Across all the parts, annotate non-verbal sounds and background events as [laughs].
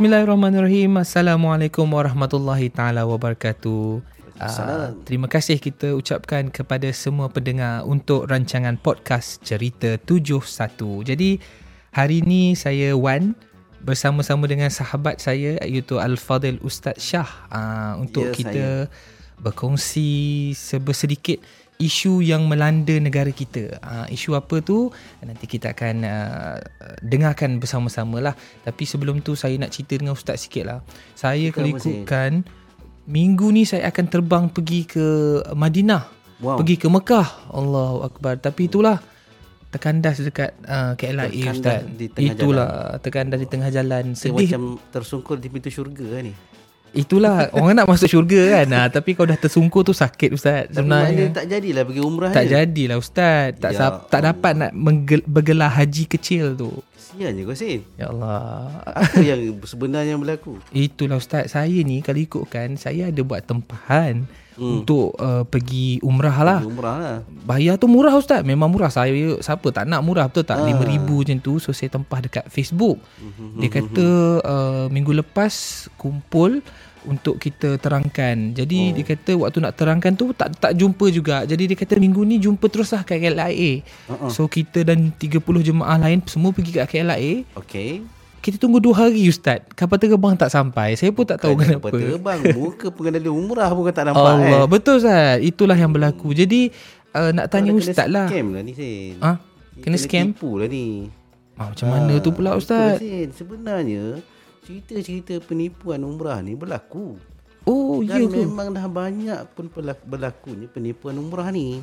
Bismillahirrahmanirrahim. Assalamualaikum warahmatullahi taala wabarakatuh. Uh, terima kasih kita ucapkan kepada semua pendengar untuk rancangan podcast Cerita 71. Jadi hari ini saya Wan bersama-sama dengan sahabat saya iaitu Al-Fadil Ustaz Shah uh, untuk ya, kita saya. berkongsi sedikit isu yang melanda negara kita. Uh, isu apa tu? Nanti kita akan uh, dengarkan bersama-sama lah. Tapi sebelum tu saya nak cerita dengan Ustaz sikit lah. Saya kalau ikutkan minggu ni saya akan terbang pergi ke Madinah. Wow. Pergi ke Mekah. Allahu Akbar. Tapi itulah terkandas dekat uh, KLIA Ustaz. Di itulah jalan. terkandas di tengah jalan. Sedih. Macam tersungkur di pintu syurga ni. Itulah orang nak masuk syurga kan? Ha, Tapi kalau dah tersungkur tu sakit Ustaz Sebenarnya. tak jadilah pergi umrah Tak je. jadilah Ustaz. Tak, ya tak dapat nak bergelar haji kecil tu. Kesian je kau Sin. Ya Allah. Apa yang sebenarnya berlaku? Itulah Ustaz. Saya ni kalau ikutkan Saya ada buat tempahan hmm. Untuk uh, pergi umrah lah. Pergi Umrah lah. Bayar tu murah Ustaz. Memang murah. Saya siapa tak nak murah betul tak? Ha. Ah. RM5,000 macam tu So saya tempah dekat Facebook. Hmm. Dia kata uh, Minggu lepas Kumpul untuk kita terangkan. Jadi oh. dia kata waktu nak terangkan tu tak tak jumpa juga. Jadi dia kata minggu ni jumpa teruslah kat KLIA. Uh-uh. So kita dan 30 jemaah lain semua pergi kat KLIA. Okey. Kita tunggu 2 hari ustaz. Kapal terbang tak sampai. Saya pun tak tahu kenapa. Kapal terbang muka [laughs] pengendali umrah pun tak nampak Allah, eh. betul ustaz. Itulah yang berlaku. Jadi uh, nak tanya Kau ustaz lah. Scam lah ni Sin. Ha? Kena, kena scam? Tipu lah ni. Ah, macam ha, mana tu pula ustaz? Betul, Sebenarnya cerita-cerita penipuan umrah ni berlaku. Oh, Dan ya ke? memang dah banyak pun berlaku ni penipuan umrah ni.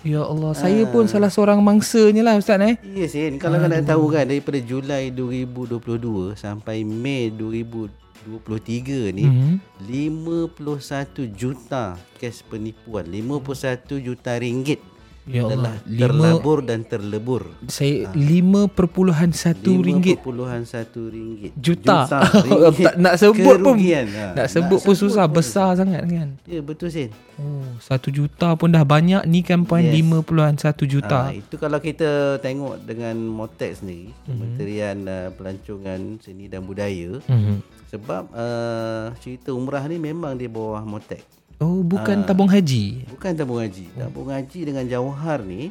Ya Allah, saya pun ah. salah seorang mangsanya lah Ustaz eh. Ya Sin, kalau nak tahu kan daripada Julai 2022 sampai Mei 2023 ni mm-hmm. 51 juta kes penipuan, 51 juta ringgit Ya Allah. terlabur dan terlebur. Saya ha. 5.1 ringgit. 5.1 ringgit. Juta. Juta [laughs] ringgit. nak sebut pun ha. nak sebut nak pun susah pun besar sangat kan. Ya betul Sin. Oh, 1 juta pun dah banyak ni kan poin yes. 5.1 juta. Ha, itu kalau kita tengok dengan Motex ni, mm-hmm. Kementerian uh, Pelancongan Seni dan Budaya. Mm-hmm. Sebab uh, cerita umrah ni memang di bawah Motex. Oh, bukan uh, tabung haji. Bukan tabung haji. Oh. Tabung haji dengan jawahar ni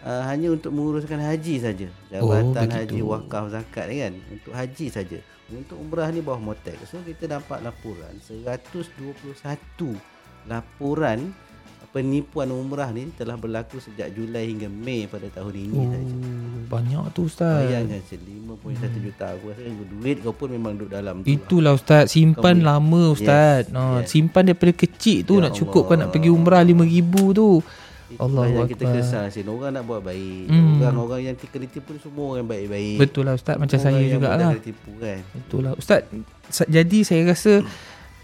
uh, hanya untuk menguruskan haji saja. Jabatan oh, haji wakaf zakat kan untuk haji saja. Untuk umrah ni bawah motek. So kita dapat laporan 121 laporan penipuan umrah ni telah berlaku sejak Julai hingga Mei pada tahun ini oh, saja. Banyak tu ustaz. Bayangkan 5.1 hmm. juta aku rasa duit kau pun memang duduk dalam tu. Itulah lah. ustaz, simpan kau lama ustaz. Yes, no, yes. simpan daripada kecil tu ya nak cukup kau nak pergi umrah 5000 tu. Allah yang kita kesal sini orang nak buat baik. Hmm. Orang-orang yang kena tipu semua orang baik-baik. Betul lah ustaz macam orang saya jugalah. Tipu kan. Betul lah ustaz. Jadi saya rasa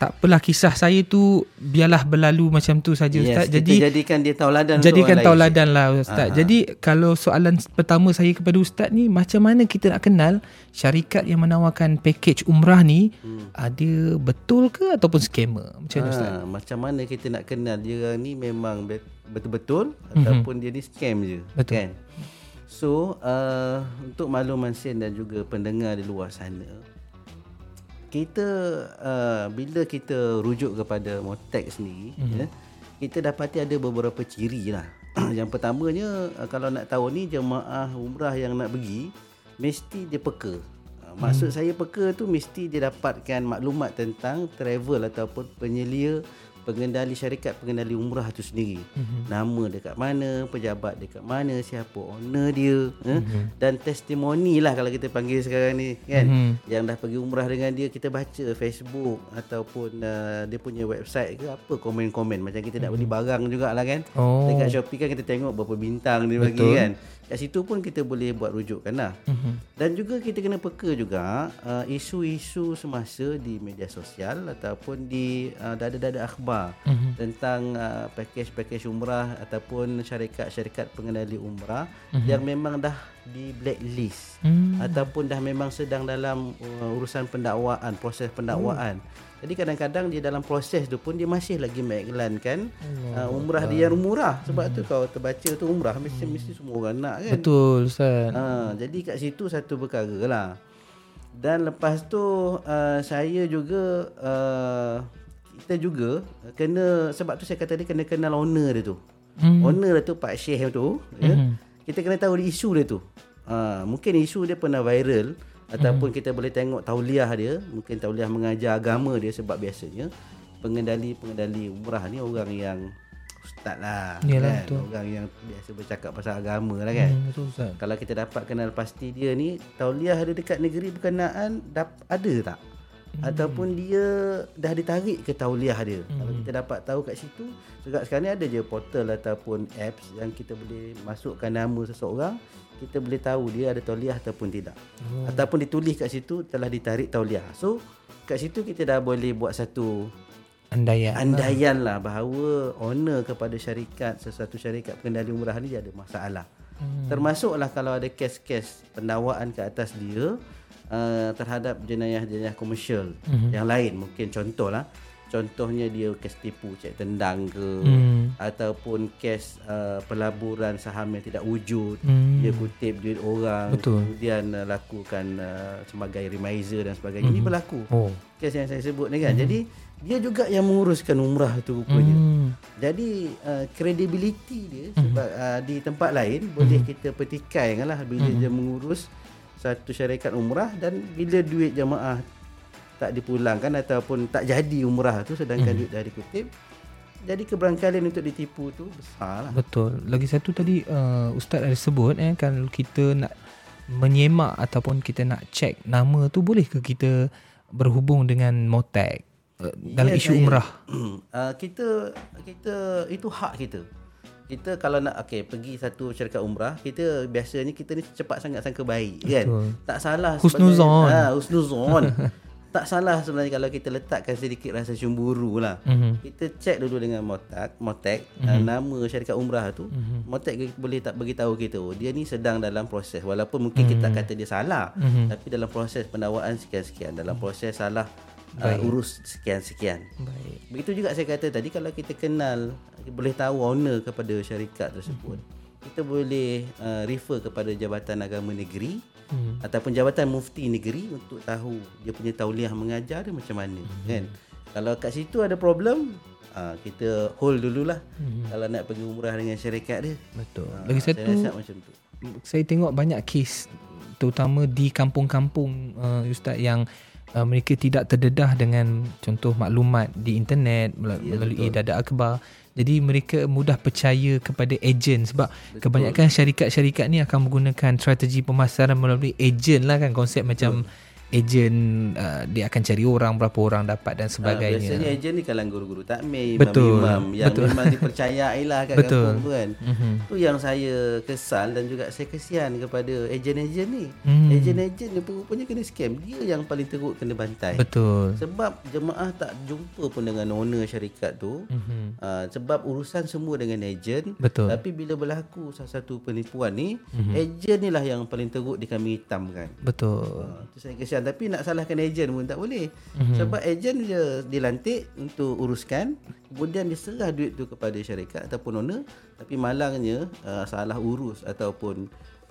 tak apalah kisah saya tu biarlah berlalu macam tu saja yes, ustaz. Jadi jadikan dia tauladan jadikan tauladan lah ustaz. Aha. Jadi kalau soalan pertama saya kepada ustaz ni macam mana kita nak kenal syarikat yang menawarkan package umrah ni hmm. ada betul ke ataupun scammer? Macam mana ustaz? Macam mana kita nak kenal dia ni memang betul-betul mm-hmm. ataupun dia ni scam je betul. kan? So uh, untuk makluman sen dan juga pendengar di luar sana kita uh, bila kita rujuk kepada Motex ni mm-hmm. ya, kita dapati ada beberapa ciri lah [clears throat] yang pertamanya uh, kalau nak tahu ni jemaah umrah yang nak pergi mesti dia peka uh, maksud mm. saya peka tu mesti dia dapatkan maklumat tentang travel ataupun penyelia pengendali syarikat pengendali umrah tu sendiri mm-hmm. nama dekat mana pejabat dekat mana siapa owner dia mm-hmm. eh? dan testimoni lah kalau kita panggil sekarang ni kan mm-hmm. yang dah pergi umrah dengan dia kita baca Facebook ataupun uh, dia punya website ke apa komen-komen macam kita mm-hmm. nak beli mhm. barang jugalah kan oh. dekat Shopee kan kita tengok berapa bintang dia bagi kan kat situ pun kita boleh buat rujukan lah mm-hmm. dan juga kita kena peka juga uh, isu-isu semasa di media sosial ataupun di uh, dada-dada akhbar mm-hmm. tentang uh, package-package umrah ataupun syarikat-syarikat pengendali umrah mm-hmm. yang memang dah di blacklist mm. ataupun dah memang sedang dalam uh, urusan pendakwaan, proses pendakwaan. Mm. Jadi kadang-kadang dia dalam proses tu pun dia masih lagi mengiklankan uh, umrah dia yang murah sebab hmm. tu kau terbaca tu umrah mesti hmm. mesti semua orang nak kan. Betul Ustaz. Ha, jadi kat situ satu perkara lah. Dan lepas tu uh, saya juga uh, kita juga kena sebab tu saya kata dia kena kenal owner dia tu. Mm. Owner dia tu Pak Syekh tu ya. Hmm. Kita kena tahu isu dia tu. Uh, mungkin isu dia pernah viral ataupun hmm. kita boleh tengok tauliah dia mungkin tauliah mengajar agama dia sebab biasanya pengendali-pengendali umrah ni orang yang ustaz lah Yalah, kan betul. orang yang biasa bercakap pasal agama lah kan hmm, betul ustaz kalau kita dapat kenal pasti dia ni tauliah dia dekat negeri berkenaan dap, ada tak hmm. ataupun dia dah ditarik ke tauliah dia hmm. kalau kita dapat tahu kat situ juga sekarang ni ada je portal ataupun apps yang kita boleh masukkan nama seseorang kita boleh tahu dia ada tauliah ataupun tidak. Hmm. Ataupun ditulis kat situ telah ditarik tauliah. So kat situ kita dah boleh buat satu andaian, andaian lah. bahawa owner kepada syarikat sesuatu syarikat pengendali umrah ni dia ada masalah. Hmm. Termasuklah kalau ada kes-kes pendakwaan ke atas dia uh, terhadap jenayah-jenayah komersial hmm. yang lain. Mungkin contohlah contohnya dia kes tipu cek tendang ke hmm. ataupun kes uh, pelaburan saham yang tidak wujud hmm. dia kutip duit orang Betul. kemudian uh, lakukan uh, sebagai remiser dan sebagainya hmm. ini berlaku oh. kes yang saya sebut ni kan hmm. jadi dia juga yang menguruskan umrah tu rupanya hmm. jadi uh, credibility dia hmm. sebab uh, di tempat lain hmm. boleh kita petikai kan lah bila hmm. dia mengurus satu syarikat umrah dan bila duit jemaah tak dipulangkan ataupun tak jadi umrah tu sedangkan hmm. duit dah dikutip jadi keberangkalian untuk ditipu tu besar lah. Betul. Lagi satu tadi uh, Ustaz ada sebut eh, kalau kita nak menyemak ataupun kita nak check nama tu boleh ke kita berhubung dengan Motek uh, dalam yes, isu umrah? [clears throat] Uh, kita kita itu hak kita. Kita kalau nak okay, pergi satu syarikat umrah, kita biasanya kita ni cepat sangat sangka baik kan. Tak salah Husnuzon. Ha, husnuzon. [laughs] tak salah sebenarnya kalau kita letakkan sedikit rasa cemburu lah. Mm-hmm. Kita cek dulu dengan Motek, Motek mm-hmm. uh, nama syarikat umrah tu. Mm-hmm. Motek boleh tak bagi tahu kita, oh, dia ni sedang dalam proses walaupun mungkin mm-hmm. kita mhm. kata dia salah, mm-hmm. tapi dalam proses pendakwaan sekian-sekian, dalam proses salah uh, urus sekian-sekian. Baik. Begitu juga saya kata tadi kalau kita kenal boleh tahu owner kepada syarikat tersebut. Mm-hmm. Kita boleh uh, refer kepada Jabatan Agama Negeri hmm. ataupun jabatan mufti negeri untuk tahu dia punya tauliah mengajar dia macam mana hmm. kan kalau kat situ ada problem uh, kita hold dululah hmm. kalau nak pergi umrah dengan syarikat dia betul uh, lagi satu saya macam tu saya tengok banyak kes terutama di kampung-kampung uh, ustaz yang uh, mereka tidak terdedah dengan contoh maklumat di internet melalui ya, dada akbar jadi mereka mudah percaya kepada ejen sebab Betul. kebanyakan syarikat-syarikat ni akan menggunakan strategi pemasaran melalui ejen lah kan konsep Betul. macam ejen uh, dia akan cari orang berapa orang dapat dan ah, sebagainya. Uh, biasanya ejen ni kalangan guru-guru takmir, imam-imam yang Betul. memang dipercayai lah kat Betul. kampung tu kan. Mm-hmm. Tu yang saya kesal dan juga saya kesian kepada ejen-ejen ni. Mm. Ejen-ejen ni rupanya kena scam. Dia yang paling teruk kena bantai. Betul. Sebab jemaah tak jumpa pun dengan owner syarikat tu. Mm-hmm. Uh, sebab urusan semua dengan ejen. Betul. Tapi bila berlaku salah satu penipuan ni, mm-hmm. ejen ni lah yang paling teruk di kami hitamkan. Betul. Uh, tu saya kesian tapi nak salahkan ejen pun tak boleh mm-hmm. sebab ejen dia dilantik untuk uruskan kemudian dia serah duit tu kepada syarikat ataupun owner tapi malangnya uh, salah urus ataupun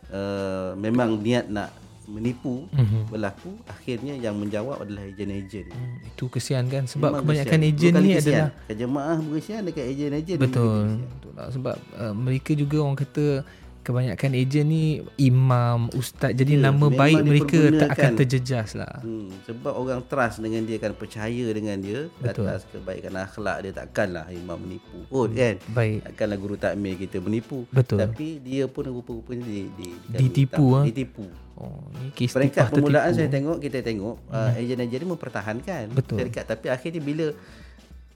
uh, memang niat nak menipu mm-hmm. berlaku akhirnya yang menjawab adalah ejen-ejen mm, itu kesian kan sebab memang kebanyakan ejen ni kesian. adalah jemaah berkesian dekat ejen-ejen betul, betul lah. sebab uh, mereka juga orang kata kebanyakan ejen ni imam, ustaz jadi ya, nama baik mereka tak akan terjejas lah. Hmm, sebab orang trust dengan dia kan percaya dengan dia Betul. atas kebaikan akhlak dia takkanlah imam menipu pun hmm, kan. Baik. Takkanlah guru takmir kita menipu. Betul. Tapi dia pun rupa-rupanya di, di, di ditipu ah. Ditipu. Oh, ni kes Peringkat permulaan saya tengok kita tengok hmm. uh, ejen-ejen ni mempertahankan Betul. syarikat tapi akhirnya bila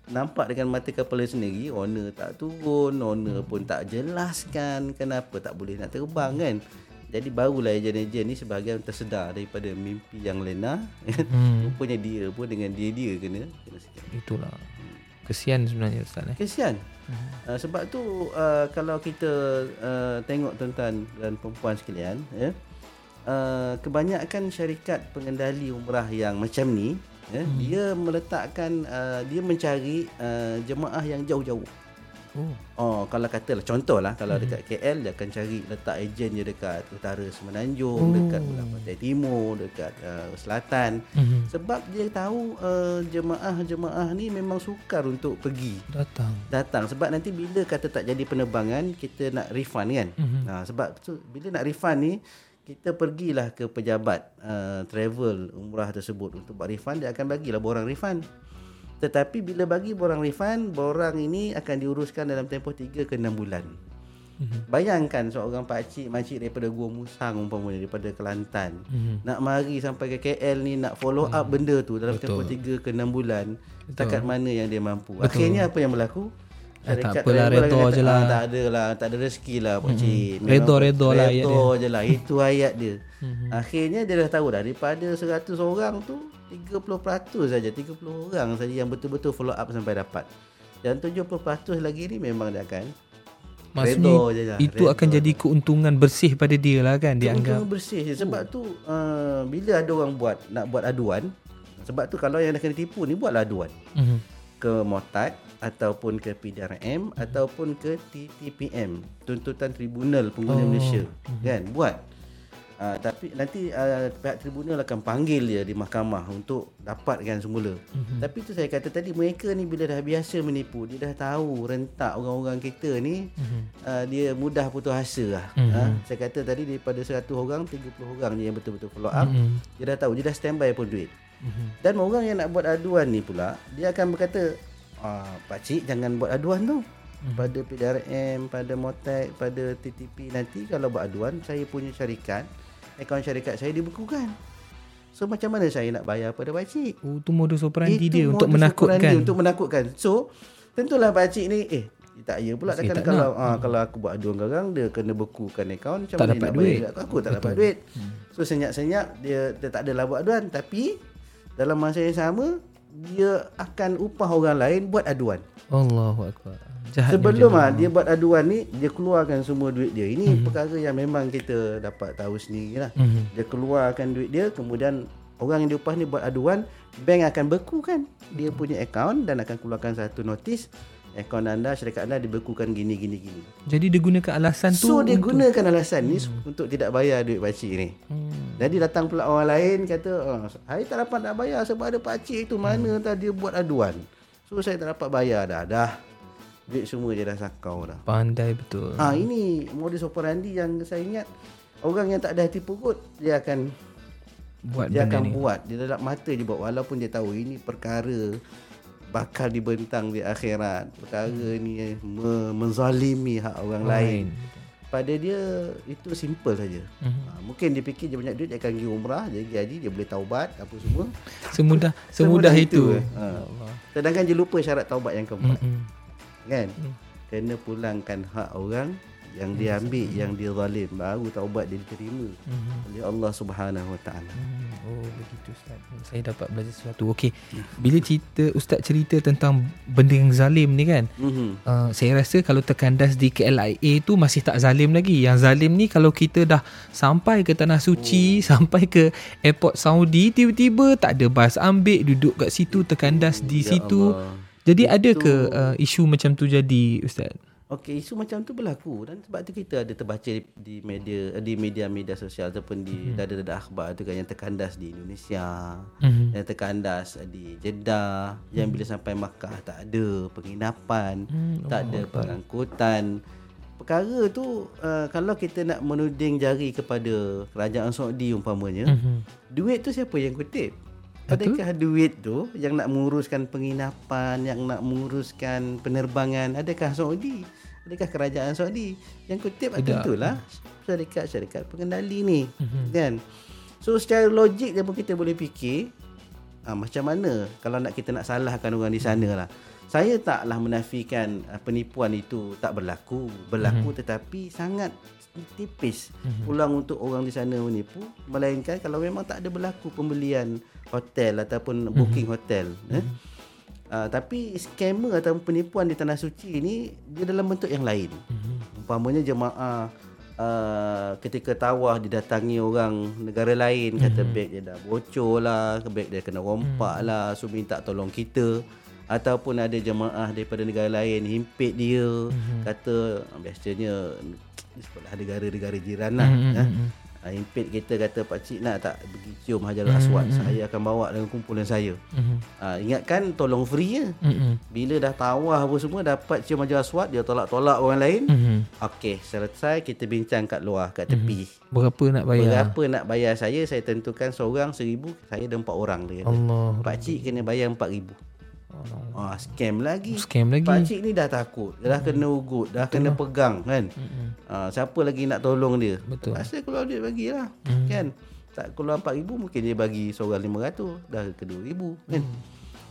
nampak dengan mata kepala sendiri owner tak turun owner pun tak jelaskan kenapa tak boleh nak terbang kan jadi barulah ejen-ejen ni sebahagian tersedar daripada mimpi yang lena hmm. [laughs] rupanya dia pun dengan dia-dia kena, kena itulah kesian sebenarnya Ustaz eh? kesian hmm. uh, sebab tu uh, kalau kita uh, tengok tuan-tuan dan perempuan sekalian ya, uh, kebanyakan syarikat pengendali umrah yang macam ni ya, hmm. dia meletakkan uh, dia mencari uh, jemaah yang jauh-jauh Oh. oh kalau katalah contohlah kalau hmm. dekat KL dia akan cari letak ejen dia dekat utara Semenanjung, oh. dekat belah pantai timur, dekat uh, selatan. Hmm. Sebab dia tahu uh, jemaah-jemaah ni memang sukar untuk pergi. Datang. Datang sebab nanti bila kata tak jadi penerbangan kita nak refund kan. Hmm. Ha, sebab tu bila nak refund ni kita pergilah ke pejabat uh, travel umrah tersebut untuk buat refund dia akan bagilah borang refund. Tetapi bila bagi borang refund, borang ini akan diuruskan dalam tempoh 3 ke 6 bulan. Mm-hmm. Bayangkan seorang pak cik makcik daripada Gua Musang umpamanya daripada Kelantan mm-hmm. nak mari sampai ke KL ni nak follow up mm. benda tu dalam Betul. tempoh 3 ke 6 bulan. Setakat mana yang dia mampu. Betul. Akhirnya apa yang berlaku? Eh, tak apalah redha je lah. Ah, tak ada lah. Tak ada rezeki lah Pak Cik. Redha-redha lah ayat dia. je lah. Itu ayat dia. Mm-hmm. Akhirnya dia dah tahu dah. Daripada 100 orang tu 30% saja. 30 orang saja yang betul-betul follow up sampai dapat. Dan 70% lagi ni memang dia akan Maksudnya je lah. itu redha. akan jadi keuntungan bersih pada dia lah kan dia anggap. Keuntungan bersih je. Sebab tu uh, bila ada orang buat nak buat aduan. Sebab tu kalau yang nak kena tipu ni buatlah aduan. Mm-hmm. Ke Motat ataupun ke PDRM ataupun ke TTPM tuntutan tribunal pengguna oh. Malaysia hmm. kan buat uh, tapi nanti uh, pihak tribunal akan panggil dia di mahkamah untuk dapatkan semula hmm. tapi tu saya kata tadi mereka ni bila dah biasa menipu dia dah tahu rentak orang-orang kita ni hmm. uh, dia mudah putus asa lah hmm. uh, saya kata tadi daripada 100 orang 30 orang ni yang betul-betul follow up hmm. dia dah tahu dia dah standby pun duit hmm. dan orang yang nak buat aduan ni pula dia akan berkata uh, pak cik jangan buat aduan tu hmm. pada PDRM pada Motek pada TTP nanti kalau buat aduan saya punya syarikat akaun syarikat saya dibekukan so macam mana saya nak bayar pada pak cik oh tu modus operandi dia untuk menakutkan dia untuk menakutkan so tentulah pak cik ni eh tak ya pula kan kalau ah, hmm. kalau aku buat aduan garang dia kena bekukan akaun macam tak mana dapat duit aku tak Betul. dapat duit hmm. so senyap-senyap dia, dia tak adalah buat aduan tapi dalam masa yang sama dia akan upah orang lain buat aduan. Allahu akbar. Sebelum ah dia buat aduan ni dia keluarkan semua duit dia. Ini mm-hmm. perkara yang memang kita dapat tahu sendirilah. Mm-hmm. Dia keluarkan duit dia kemudian orang yang diupah ni buat aduan, bank akan bekukan dia punya akaun dan akan keluarkan satu notis akaun anda syarikat anda dibekukan gini gini gini. Jadi dia gunakan alasan tu So dia untuk... gunakan alasan ni hmm. untuk tidak bayar duit pakcik ni. Hmm. Jadi datang pula orang lain kata, oh, "Saya tak dapat nak bayar sebab ada pakcik itu mana hmm. tadi dia buat aduan." So saya tak dapat bayar dah. Dah. Duit semua je dah sakau dah. Pandai betul. Ah ha, ini modus operandi yang saya ingat orang yang tak ada hati pukut dia akan buat dia akan ni. buat dia dalam mata je buat walaupun dia tahu ini perkara bakal dibentang di akhirat perkara ni me- menzalimi hak orang oh, lain pada dia itu simple saja mm-hmm. ha, mungkin dia fikir dia banyak duit dia akan pergi umrah dia pergi haji dia boleh taubat apa semua semudah semudah, semudah itu, itu. Ha. sedangkan dia lupa syarat taubat yang keempat mm-hmm. kan mm. kena pulangkan hak orang yang dia ambil yang dia zalim baru taubat dia diterima mm-hmm. oleh Allah Subhanahu Wa Taala. Mm. Oh begitu ustaz. Saya dapat belajar sesuatu. Okey. Bila cerita ustaz cerita tentang benda yang zalim ni kan. Mm-hmm. Uh, saya rasa kalau terkandas di KLIA tu masih tak zalim lagi. Yang zalim ni kalau kita dah sampai ke tanah suci, oh. sampai ke airport Saudi tiba-tiba tak ada bas ambil duduk kat situ terkandas di ya situ. Allah. Jadi Itu... ada ke uh, isu macam tu jadi ustaz? Okey, isu macam tu berlaku dan sebab tu kita ada terbaca di media di media-media sosial ataupun di mm-hmm. dada-dada akhbar tu kan yang terkandas di Indonesia, mm-hmm. yang terkandas di Jeddah, mm-hmm. yang bila sampai Makkah tak ada penginapan, mm-hmm. tak ada pengangkutan. Perkara tu uh, kalau kita nak menuding jari kepada kerajaan Saudi umpamanya, mm-hmm. duit tu siapa yang kutip? Adakah duit tu yang nak menguruskan penginapan, yang nak menguruskan penerbangan, adakah Saudi? Adakah kerajaan Saudi? Yang kutip tentulah syarikat-syarikat pengendali ni. Mm-hmm. Kan? So secara logik dia pun kita boleh fikir ha, macam mana kalau nak kita nak salahkan orang di sana lah. Saya taklah menafikan uh, penipuan itu tak berlaku. Berlaku mm-hmm. tetapi sangat tipis mm-hmm. pulang untuk orang di sana menipu melainkan kalau memang tak ada berlaku pembelian hotel ataupun mm-hmm. booking hotel mm-hmm. eh uh, tapi scammer atau penipuan di tanah suci ni dia dalam bentuk yang lain mm-hmm. umpamanya jemaah Uh, ketika tawah didatangi orang negara lain mm-hmm. kata beg dia dah bocor lah beg dia kena rompak mm-hmm. lah so minta tolong kita ataupun ada jemaah daripada negara lain himpit dia mm-hmm. kata biasanya [tsk] sekolah negara-negara jiran lah mm-hmm. eh. Uh, impit kita kata Pak Cik nak tak pergi cium Hajarul Aswad mm-hmm. saya akan bawa dengan kumpulan saya mm-hmm. uh, ingatkan tolong free je mm-hmm. bila dah tawah apa semua dapat cium Hajarul Aswad dia tolak-tolak orang lain mm-hmm. okey selesai kita bincang kat luar kat tepi mm-hmm. berapa nak bayar berapa nak bayar saya saya tentukan seorang seribu saya ada empat orang dia Allah Pak Cik kena bayar empat ribu Oh. Ah, scam lagi. Scam lagi. Pak cik ni dah takut. Dah hmm. kena ugut, dah Betul kena lah. pegang kan. Hmm. Ah, siapa lagi nak tolong dia? Betul. Pasal keluar duit bagilah. Hmm. Kan? Tak keluar 4000 mungkin dia bagi seorang 500, dah ke 2000 kan. Hmm.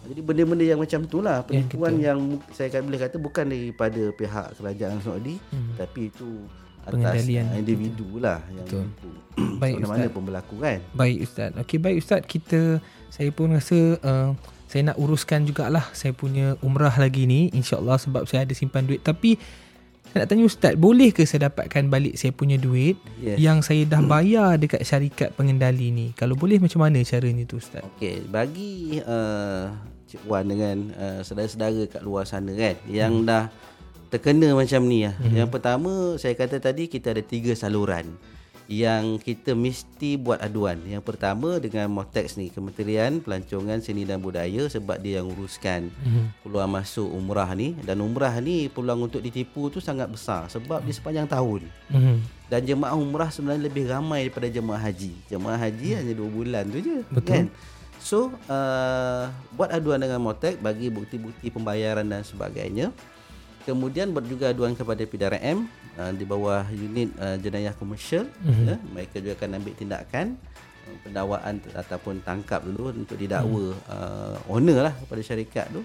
Jadi benda-benda yang macam tu lah Penipuan ya, yang saya akan boleh kata Bukan daripada pihak kerajaan Saudi hmm. Tapi itu atas individu lah yang Betul. Baik Ustaz. mana pun berlaku kan Baik Ustaz Okey baik Ustaz Kita Saya pun rasa uh, saya nak uruskan jugalah saya punya umrah lagi ni insyaallah sebab saya ada simpan duit tapi saya nak tanya ustaz boleh ke saya dapatkan balik saya punya duit yes. yang saya dah bayar dekat syarikat pengendali ni kalau boleh macam mana caranya tu ustaz okey bagi uh, cik wan dengan uh, saudara-saudara kat luar sana kan yang hmm. dah terkena macam ni lah. Hmm. yang pertama saya kata tadi kita ada tiga saluran yang kita mesti buat aduan. Yang pertama dengan Motex ni, Kementerian Pelancongan Seni dan Budaya sebab dia yang uruskan mm-hmm. peluang masuk umrah ni dan umrah ni peluang untuk ditipu tu sangat besar sebab mm-hmm. di sepanjang tahun. Mm-hmm. Dan jemaah umrah sebenarnya lebih ramai daripada jemaah haji. Jemaah haji mm-hmm. hanya 2 bulan tu je. Betul. Kan? So, uh, buat aduan dengan Motex bagi bukti-bukti pembayaran dan sebagainya. Kemudian buat juga aduan kepada PDRM uh, di bawah unit uh, jenayah komersial mm-hmm. ya, mereka juga akan ambil tindakan uh, pendakwaan ataupun tangkap dulu untuk didakwa mm. uh, owner lah kepada syarikat tu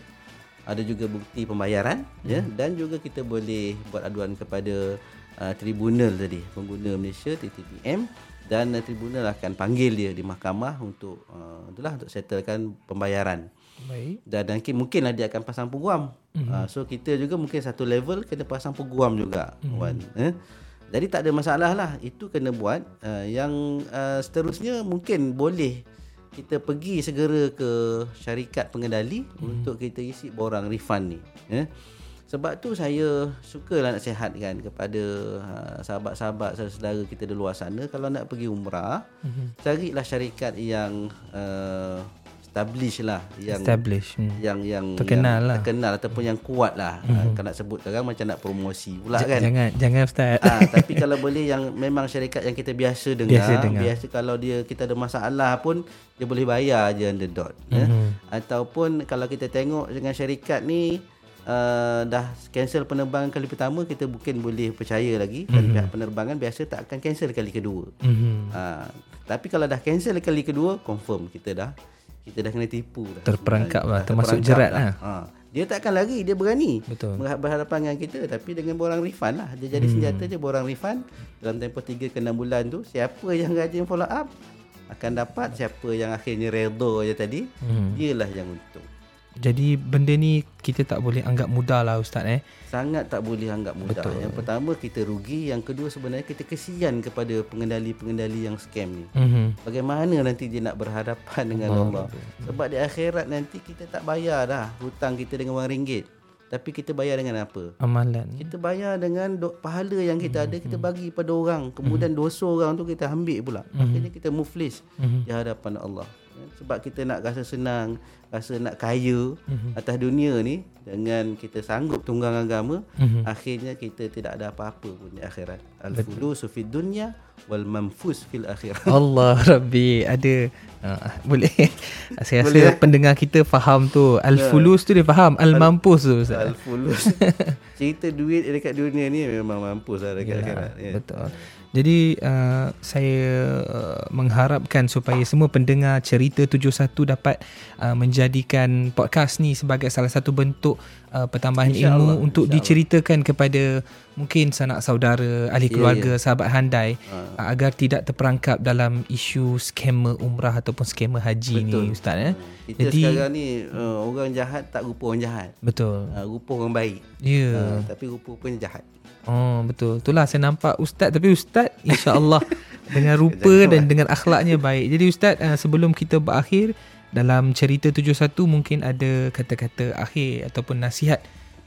ada juga bukti pembayaran mm. ya mhm. dan juga kita boleh buat aduan kepada uh, tribunal tadi pengguna Malaysia TTPM dan uh, tribunal akan panggil dia di mahkamah untuk uh, itulah untuk settlekan pembayaran Baik. Dan nanti mungkinlah dia akan pasang peguam. Mm-hmm. Uh, so kita juga mungkin satu level kena pasang peguam juga. Mm-hmm. Wan. Eh? Jadi tak ada masalah lah. Itu kena buat. Uh, yang uh, seterusnya mungkin boleh kita pergi segera ke syarikat pengendali mm-hmm. untuk kita isi borang refund ni. Eh? Sebab tu saya sukalah nak sihatkan kepada uh, sahabat-sahabat saudara kita di luar sana kalau nak pergi umrah, mm-hmm. carilah syarikat yang uh, establish lah yang establish hmm. yang yang terkenal yang lah terkenal ataupun yang kuat lah hmm. kalau nak sebut sekarang macam nak promosi pula J- kan jangan jangan ustaz ha, tapi kalau boleh yang memang syarikat yang kita biasa dengar biasa, dengar. biasa kalau dia kita ada masalah pun dia boleh bayar je dot hmm. ya? ataupun kalau kita tengok dengan syarikat ni Uh, dah cancel penerbangan kali pertama kita mungkin boleh percaya lagi mm-hmm. pihak penerbangan biasa tak akan cancel kali kedua. Mm-hmm. Uh, tapi kalau dah cancel kali kedua confirm kita dah kita dah kena tipu dah. Terperangkap lah, termasuk jerat lah. Ha. Dia takkan lari, dia berani Betul. berhadapan dengan kita tapi dengan borang refund lah. Dia jadi hmm. senjata je borang refund dalam tempoh 3 ke 6 bulan tu. Siapa yang rajin follow up akan dapat, siapa yang akhirnya redor je tadi, hmm. dialah yang untung. Jadi benda ni kita tak boleh anggap mudah lah Ustaz eh. Sangat tak boleh anggap mudah. Betul. Yang pertama kita rugi, yang kedua sebenarnya kita kesian kepada pengendali-pengendali yang scam ni. Mm-hmm. Bagaimana nanti dia nak berhadapan [laughs] dengan Allah. Allah. Sebab di akhirat nanti kita tak bayar dah hutang kita dengan wang ringgit. Tapi kita bayar dengan apa? Amalan. Kita bayar dengan do- pahala yang kita mm-hmm. ada kita bagi pada orang. Kemudian mm-hmm. dosa orang tu kita ambil pula. Mm-hmm. Akhirnya kita muflis mm-hmm. di hadapan Allah. Sebab kita nak rasa senang rasa nak kaya mm-hmm. atas dunia ni dengan kita sanggup tunggang agama mm-hmm. akhirnya kita tidak ada apa-apa pun di akhirat. Al fulus fid dunya wal manfus fil akhirat. [laughs] Allah rabbi ada uh, boleh. [laughs] Saya rasa boleh. pendengar kita faham tu. Al fulus tu dia faham al mampus tu al fulus. [laughs] Cerita duit dekat dunia ni memang mampus lah dekat Yalah, akhirat ya. betul jadi uh, saya uh, mengharapkan supaya semua pendengar cerita 71 dapat uh, menjadikan podcast ni sebagai salah satu bentuk uh, pertambahan InsyaAllah. ilmu untuk diceritakan kepada mungkin sanak saudara, ahli ya, keluarga, yeah, yeah. sahabat handai uh. Uh, agar tidak terperangkap dalam isu skema umrah ataupun skema haji Betul. ni ustaz eh. Kita Jadi, sekarang ni uh, orang jahat tak rupa orang jahat. Betul. Uh, rupa orang baik. Ya. Yeah. Uh, tapi rupa pun jahat. Oh betul. Itulah saya nampak ustaz tapi ustaz insya-Allah [laughs] dengan rupa dan dengan akhlaknya baik. Jadi ustaz uh, sebelum kita berakhir dalam cerita 71 mungkin ada kata-kata akhir ataupun nasihat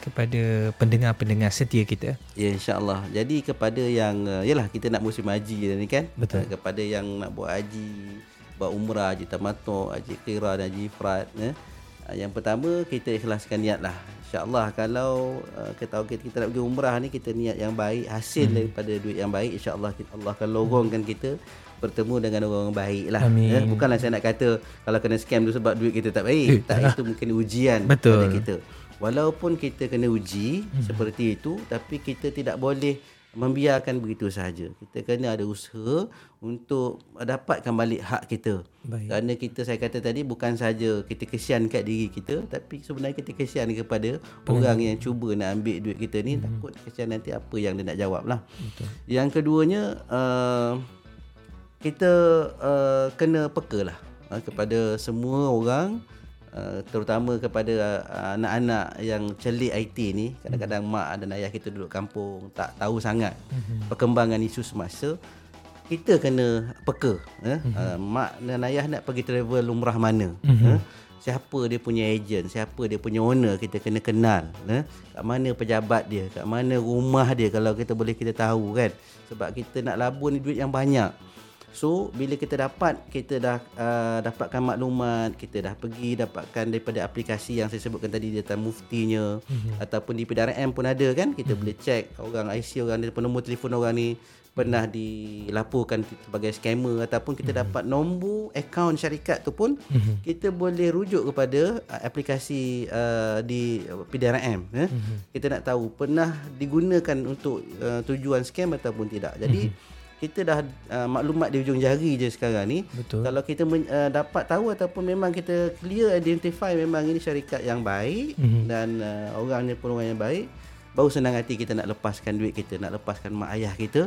kepada pendengar-pendengar setia kita. Ya insya-Allah. Jadi kepada yang uh, yalah kita nak musim haji ni kan. Betul. Uh, kepada yang nak buat haji, buat umrah, haji tamattu, haji qira dan haji ifrad ya. Uh, yang pertama kita ikhlaskan niatlah. Insya-Allah kalau uh, kita kita, kita nak pergi umrah ni kita niat yang baik, hasil hmm. daripada duit yang baik insya-Allah Allah akan lorongkan kita bertemu dengan orang baik lah. Ya. Bukanlah saya nak kata kalau kena scam tu sebab duit kita tak baik. Eh, tak, itu mungkin ujian Betul. kepada kita walaupun kita kena uji hmm. seperti itu tapi kita tidak boleh membiarkan begitu saja kita kena ada usaha untuk dapatkan balik hak kita Baik. kerana kita saya kata tadi bukan saja kita kesian kat diri kita tapi sebenarnya kita kesian kepada Betul. orang yang cuba nak ambil duit kita ni hmm. takut kesian nanti apa yang dia nak jawab lah Betul. yang keduanya uh, kita uh, kena peka lah uh, kepada semua orang Uh, terutama kepada uh, anak-anak yang celik IT ni kadang-kadang mak dan ayah kita duduk kampung tak tahu sangat mm-hmm. perkembangan isu semasa kita kena peka eh? uh, mak dan ayah nak pergi travel lumrah mana eh? siapa dia punya agent siapa dia punya owner kita kena kenal eh? kat mana pejabat dia kat mana rumah dia kalau kita boleh kita tahu kan sebab kita nak labur ni duit yang banyak So bila kita dapat kita dah uh, dapatkan maklumat, kita dah pergi dapatkan daripada aplikasi yang saya sebutkan tadi data muftinya mm-hmm. ataupun di PDRM pun ada kan, kita mm-hmm. boleh check orang IC orang ni nombor telefon orang ni pernah dilaporkan sebagai scammer ataupun kita mm-hmm. dapat nombor akaun syarikat tu pun mm-hmm. kita boleh rujuk kepada uh, aplikasi uh, di PDRM eh. Mm-hmm. Kita nak tahu pernah digunakan untuk uh, tujuan scam ataupun tidak. Jadi mm-hmm kita dah uh, maklumat di ujung jari je sekarang ni. Betul. Kalau kita men, uh, dapat tahu ataupun memang kita clear identify memang ini syarikat yang baik mm-hmm. dan uh, orangnya pun orang yang baik, baru senang hati kita nak lepaskan duit kita, nak lepaskan mak ayah kita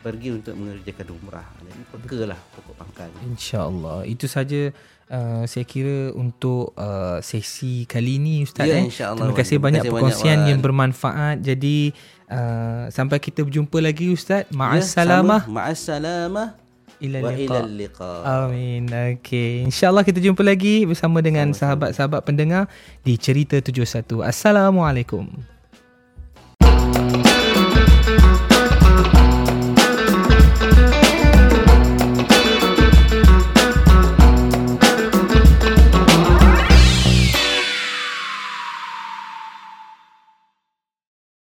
pergi untuk mengerjakan umrah. Jadi pekalah pokok pangkal. Insya-Allah. Itu saja uh, saya kira untuk uh, sesi kali ini ustaz ya, eh. Terima kasih banyak terima kasih perkongsian banyak, yang bermanfaat. Jadi uh, sampai kita berjumpa lagi ustaz. Ma'assalamah. Ya, Ma'assalamah. Ila liqa. Amin. Okey. Insya-Allah kita jumpa lagi bersama dengan sahabat-sahabat pendengar di Cerita 71. Assalamualaikum.